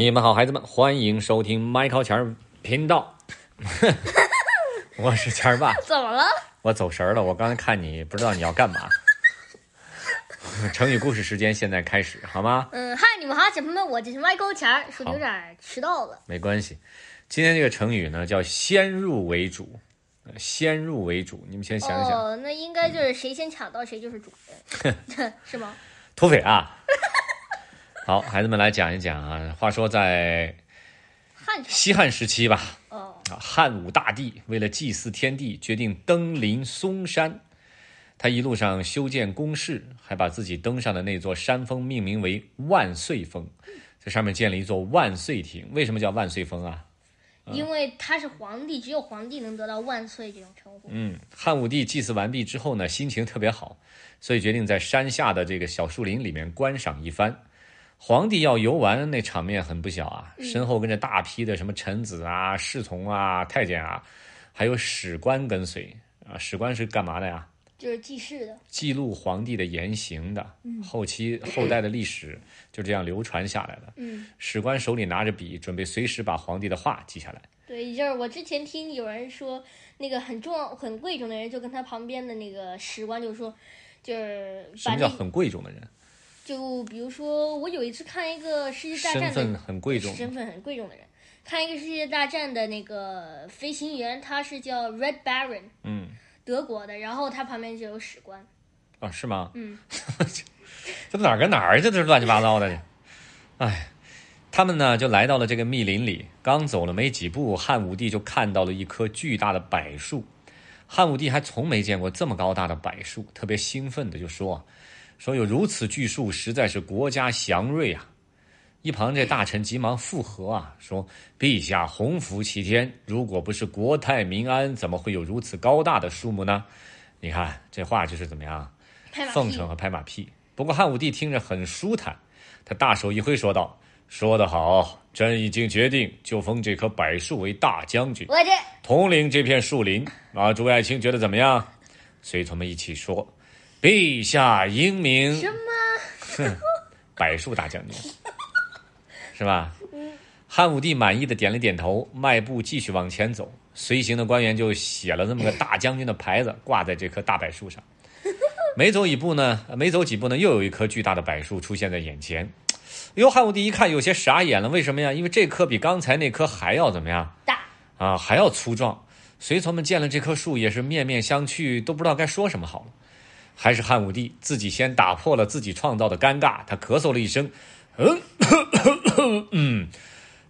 你们好，孩子们，欢迎收听麦考钱儿频道。我是钱儿爸，怎么了？我走神儿了。我刚才看你，不知道你要干嘛。成语故事时间现在开始，好吗？嗯，嗨，你们好，小朋友们，我就是麦高钱儿，说的有点迟到了。没关系。今天这个成语呢，叫先入为主。呃先入为主，你们先想想。哦，那应该就是谁先抢到谁就是主人，是吗？土匪啊！好，孩子们来讲一讲啊。话说在汉西汉时期吧，哦，啊，汉武大帝为了祭祀天地，决定登临嵩山。他一路上修建宫室，还把自己登上的那座山峰命名为万岁峰，在上面建了一座万岁亭。为什么叫万岁峰啊？因为他是皇帝，只有皇帝能得到万岁这种称呼。嗯，汉武帝祭祀完毕之后呢，心情特别好，所以决定在山下的这个小树林里面观赏一番。皇帝要游玩，那场面很不小啊，身后跟着大批的什么臣子啊、侍从啊、太监啊，还有史官跟随啊。史官是干嘛的呀？就是记事的，记录皇帝的言行的。后期后代的历史就这样流传下来了。嗯，史官手里拿着笔，准备随时把皇帝的话记下来。对，就是我之前听有人说，那个很重要、很贵重的人，就跟他旁边的那个史官就说，就是什么叫很贵重的人？就比如说，我有一次看一个世界大战的身份很贵重。身份很贵重的人，看一个世界大战的那个飞行员，他是叫 Red Baron，嗯，德国的，然后他旁边就有史官，啊，是吗？嗯，这哪儿跟哪儿？这都是乱七八糟的。哎，他们呢就来到了这个密林里，刚走了没几步，汉武帝就看到了一棵巨大的柏树。汉武帝还从没见过这么高大的柏树，特别兴奋的就说：“说有如此巨树，实在是国家祥瑞啊！”一旁这大臣急忙附和啊，说：“陛下洪福齐天，如果不是国泰民安，怎么会有如此高大的树木呢？”你看这话就是怎么样？奉承和拍马屁。不过汉武帝听着很舒坦，他大手一挥说道：“说得好，朕已经决定就封这棵柏树为大将军，我这统领这片树林。啊，诸位爱卿觉得怎么样？”随从们一起说：“陛下英明。什么？”柏树大将军，是吧？汉武帝满意的点了点头，迈步继续往前走。随行的官员就写了这么个大将军的牌子，挂在这棵大柏树上。没走一步呢，没走几步呢，又有一棵巨大的柏树出现在眼前。哟，汉武帝一看有些傻眼了，为什么呀？因为这棵比刚才那棵还要怎么样大啊？还要粗壮。随从们见了这棵树，也是面面相觑，都不知道该说什么好了。还是汉武帝自己先打破了自己创造的尴尬，他咳嗽了一声，嗯，嗯，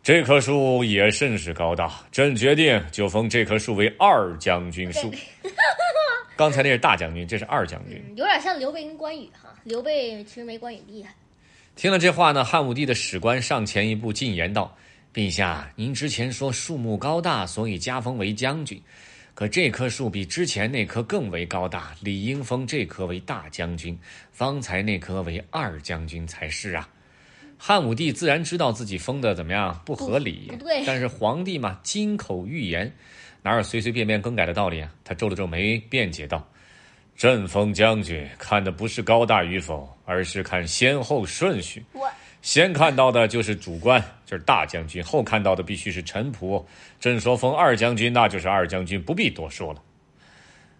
这棵树也甚是高大，朕决定就封这棵树为二将军树。刚才那是大将军，这是二将军。嗯有点像刘备跟关羽哈，刘备其实没关羽厉害。听了这话呢，汉武帝的史官上前一步进言道：“陛下，您之前说树木高大，所以加封为将军。可这棵树比之前那棵更为高大，理应封这棵为大将军，方才那棵为二将军才是啊。”汉武帝自然知道自己封的怎么样不合理，不不对 但是皇帝嘛，金口玉言，哪有随随便便更改的道理啊？他皱了皱眉，辩解道：“朕封将军，看的不是高大与否，而是看先后顺序。我先看到的就是主官，就是大将军；后看到的必须是臣仆。朕说封二将军，那就是二将军，不必多说了。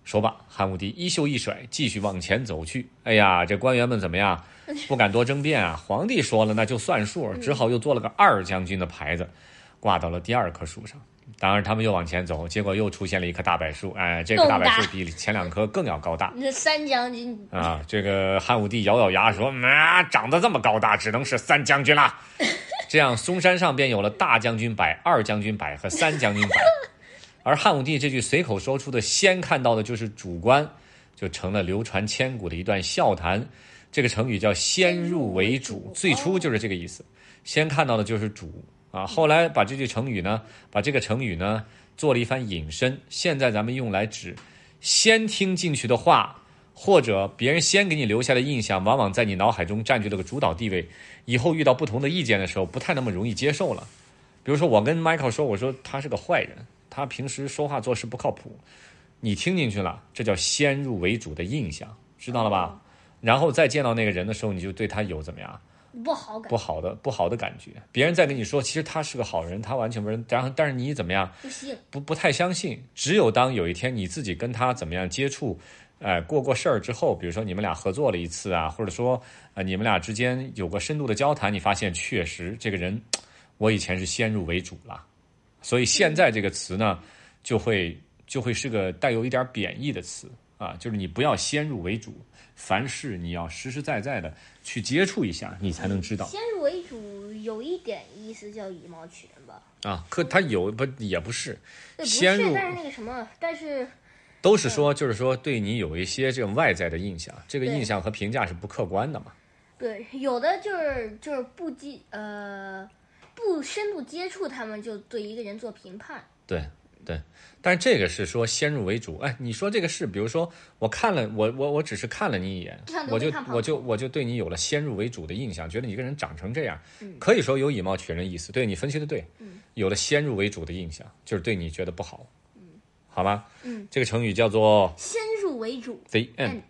说罢，汉武帝衣袖一甩，继续往前走去。哎呀，这官员们怎么样？不敢多争辩啊！皇帝说了，那就算数，只好又做了个二将军的牌子，挂到了第二棵树上。当然，他们又往前走，结果又出现了一棵大柏树。哎，这棵大柏树比前两棵更要高大。这三将军啊，这个汉武帝咬咬牙说：“啊，长得这么高大，只能是三将军啦。” 这样，嵩山上便有了大将军柏、二将军柏和三将军柏。而汉武帝这句随口说出的“先看到的就是主观”，就成了流传千古的一段笑谈。这个成语叫“先入为主”，最初就是这个意思。先看到的就是主啊，后来把这句成语呢，把这个成语呢做了一番引申。现在咱们用来指先听进去的话。或者别人先给你留下的印象，往往在你脑海中占据了个主导地位，以后遇到不同的意见的时候，不太那么容易接受了。比如说，我跟 Michael 说，我说他是个坏人，他平时说话做事不靠谱，你听进去了，这叫先入为主的印象，知道了吧？然后再见到那个人的时候，你就对他有怎么样不好感不好的不好的感觉。别人在跟你说，其实他是个好人，他完全不是，然后但是你怎么样？不信，不不太相信。只有当有一天你自己跟他怎么样接触，呃，过过事儿之后，比如说你们俩合作了一次啊，或者说呃你们俩之间有过深度的交谈，你发现确实这个人，我以前是先入为主了，所以现在这个词呢，就会就会是个带有一点贬义的词啊，就是你不要先入为主，凡事你要实实在在的去接触一下，你才能知道先入为主有一点意思叫以貌取人吧？啊。可他有不也不是，不先入是，但是那个什么，但是都是说，就是说对你有一些这种外在的印象，这个印象和评价是不客观的嘛。对，有的就是就是不接呃不深度接触他们，就对一个人做评判。对对，但是这个是说先入为主。哎，你说这个是，比如说我看了我我我只是看了你一眼我就我就我就对你有了先入为主的印象，觉得你这个人长成这样，嗯可以说有以貌取人的意思。对你分析的对，有了先入为主的印象，就是对你觉得不好，好吗？嗯，这个成语叫做先入为主 the end。